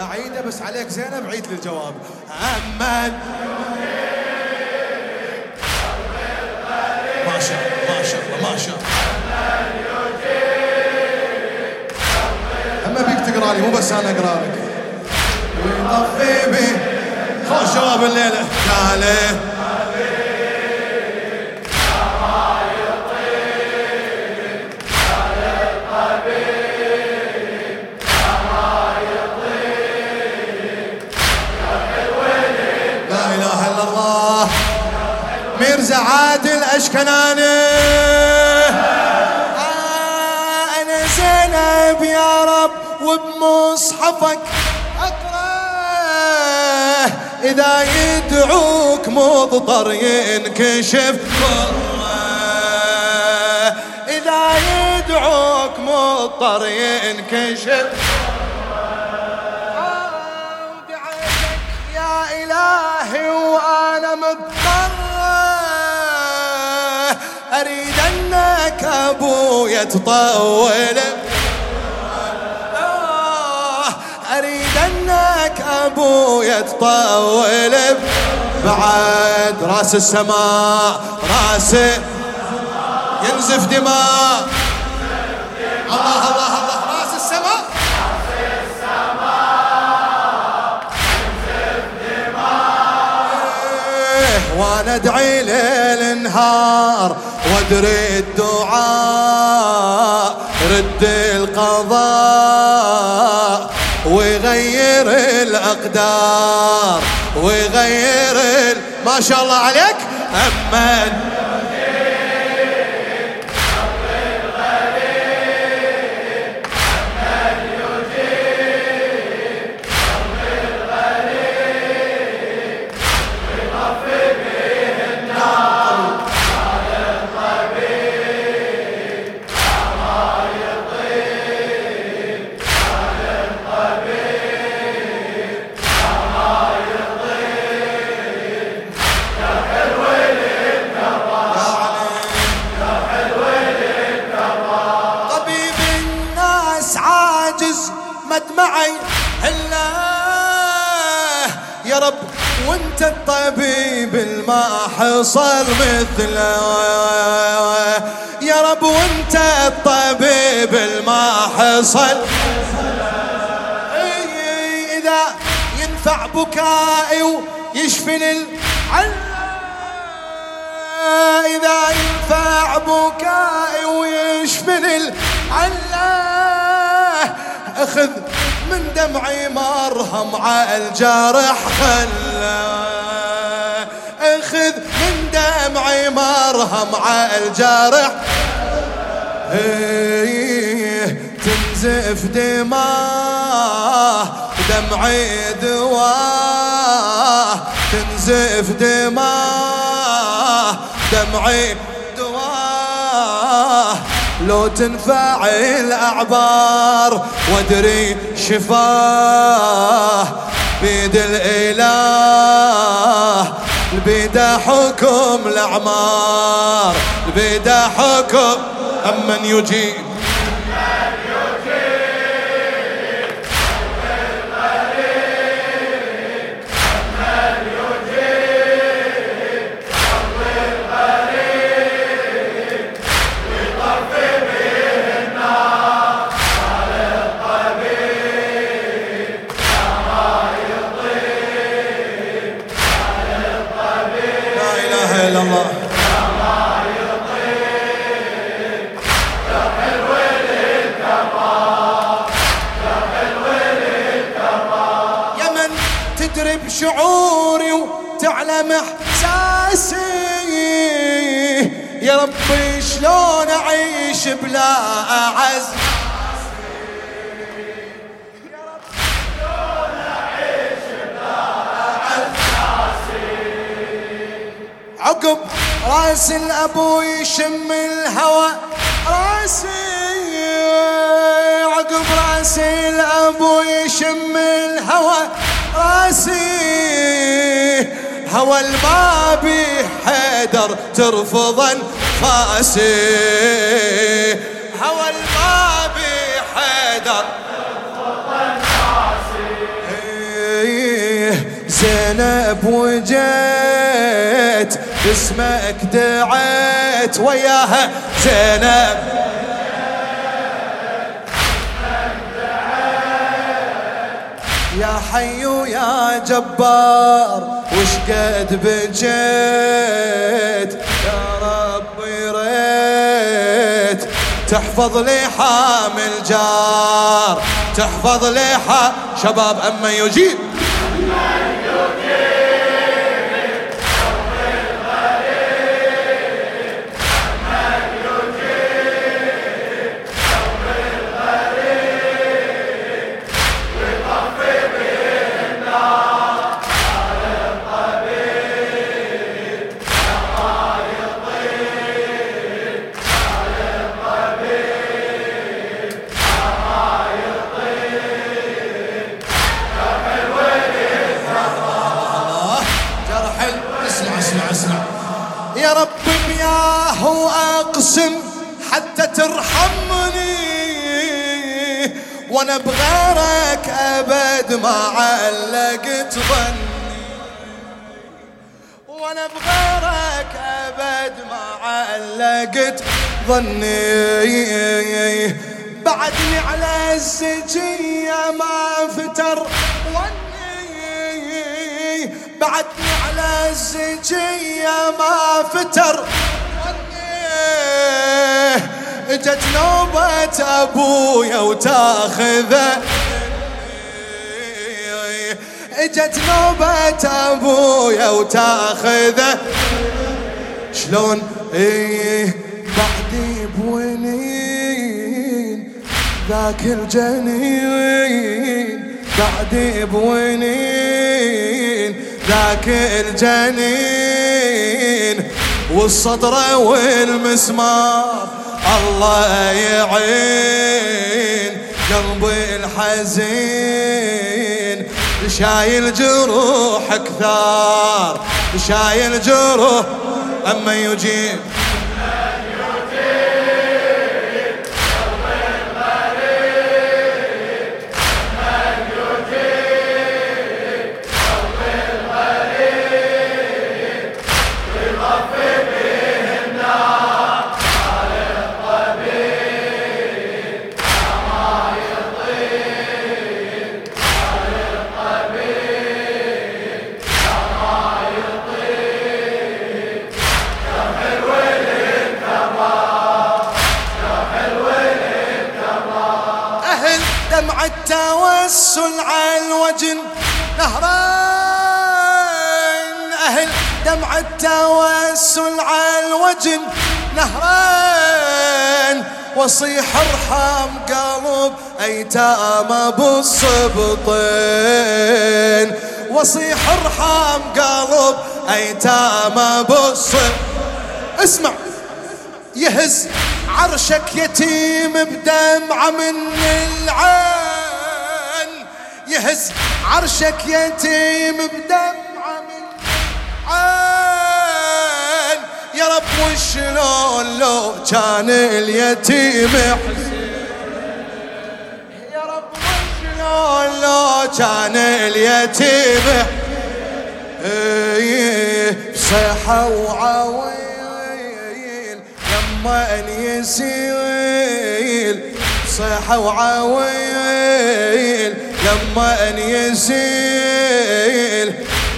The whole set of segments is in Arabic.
أعيده بس عليك زينب عيد للجواب. امن ما شاء الله ما شاء الله ما شاء الله. أما بيك تقرأ لي مو بس أنا أقرأ لك. ويطفي بي. خوش جواب الليلة. قاله عادل أشكناني. آه أنا زينب يا رب وبمصحفك اقرا إذا يدعوك مضطر ينكشف والله إذا يدعوك مضطر ينكشف دعيتك يا إلهي وأنا مضطر أريد أنك أبويا تطول. آه، أريد أنك أبويا تطول. بعد رأس السماء راسه ينزف دماء. الله الله. وأنا ادعي ليل نهار وادري الدعاء رد القضاء ويغير الأقدار ويغير. ما شاء الله عليك أمن يا رب. وانت الطبيب الما حصل مثله. يا رب وانت الطبيب الما حصل. إي- إذا ينفع بكائي ويشفي العلا. إذا ينفع بكائي ويشفن العلا. أخذ من دمعي مرهم على الجرح خلا أخذ من دمعي مرهم على الجرح. إيه، تنزف دماه دمعي دواه تنزف دماه دمعي لو تنفع الأعبار وادري شفاه بيد الإله البيدا حكم الأعمار البيدا حكم أمن يجيب. وتعلم احساسي يا ربي شلون أعيش بلا اعز عقب رأس الأبو يشم الهوى. رأسي عقب رأس الأبو يشم الهوى. رأسي هوى البابي حيدر ترفض انفاسي هوى البابي حيدر زينب وجيت باسمك دعيت وياها زينب. يا حي يا جبار وش قد بجيت؟ يا ربي ريت تحفظ لي حامل جار تحفظ لي شباب أما يجيب وأنا بغيرك أبد ما علقت ظني. وأنا بغيرك أبد ما علقت ظني. بعدني على الزكية ما فتر ظني. بعدني على الزكية ما فتر اجت نوبة ابويا وتاخذه. اجت نوبة ابويا وتاخذه. شلون؟ إيه بعدي بونين ذاك الجنين بعدي بونين ذاك الجنين. والصدر والمسمار الله يعين قلبي الحزين. شايل جروح كثار شايل جروح أما يجيب أهل دمع التوسل على الوجن. نهران وصيح ارحم قلب أيتام أبو الصبطين. وصيح ارحم قلب أيتام أبو الصبطين. اسمع يهز عرشك يتيم بدمعة من العين. يهز عرشك يتيم بدمعة يا رب وشلون لو كان اليتيم. يا رب وشلون لو كان اليتيم. صيحة وعوين ان يسيل صيحة وعويل لما ان يسيل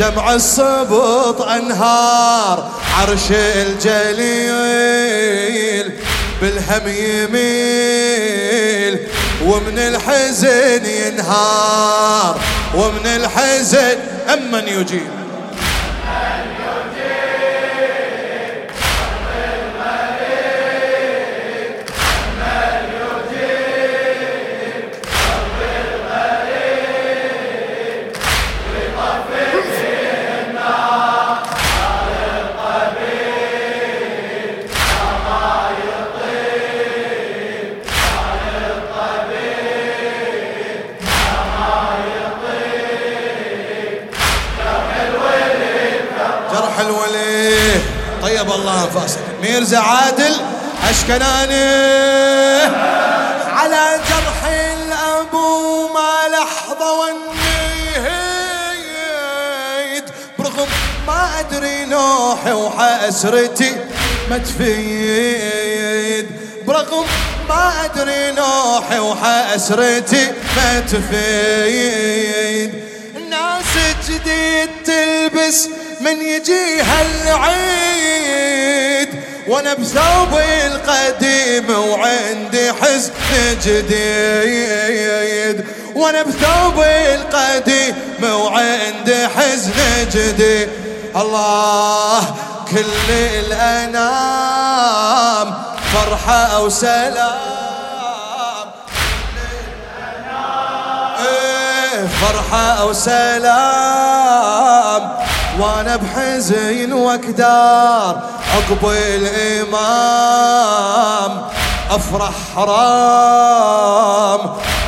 دمع الصبط انهار. عرش الجليل بالهم يميل ومن الحزن ينهار ومن الحزن أمن يجيب الله انفاسك ميرزا عادل أشكناني. على جرح الأبو ما لحظة والنيه ما أدري نوحي وحسرتي ما تفيد. برغم ما أدري نوحي وحسرتي ما تفيد. الناس جديد تلبس من يجيها العيد وأنا بثوبي القديم وعندي حزن جديد. وأنا بثوبي القديم وعندي حزن جديد. الله كل الأنام فرحة وسلام إيه، فرحة وسلام وأنا بحزن واكدار عقب الامام افرح حرام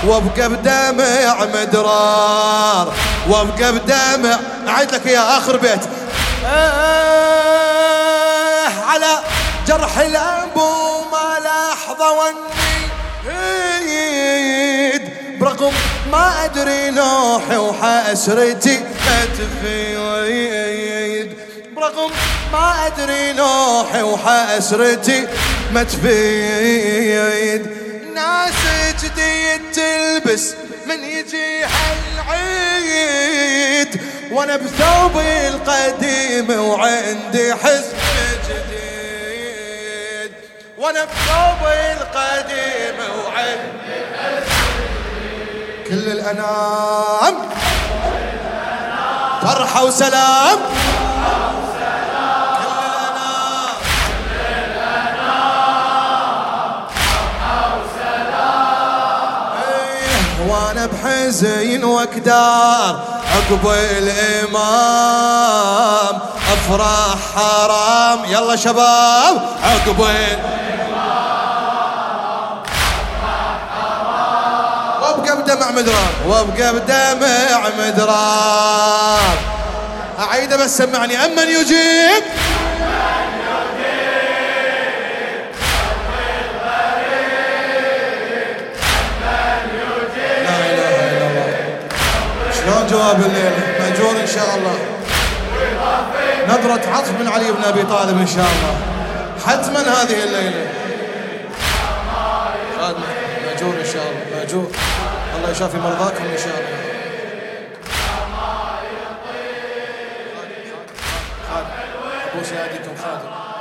وابقى بدمع مدرار وابقى بدمع. أعيد لك يا آخر بيت. آه على جرح الابو ما لحظه برغم ما أدري نوحي وحسرتي ما تفيد برغم ما أدري نوحي وحسرتي ما تفيد ناس جديد تلبس من يجي هالعيد. وأنا بثوبي القديم وعندي حزن جديد. وأنا بثوبي القديم وعندي كل الأنام. فرحة وسلام. وأنا بحزين واكدار عقب الإمام. أفراح حرام. يلا شباب عقب وابقى بدمع مدرار. وأبقى بدمع مدرار. اعيده بس سمعني. أمن يجيب. شلون جواب الليلة؟ مأجور إن شاء الله. نظرة عطف من علي بن أبي طالب إن شاء الله. حتما هذه الليلة. خادم مأجور إن شاء الله. مأجور. الله يشافي مرضاكم إن شاء الله. خادم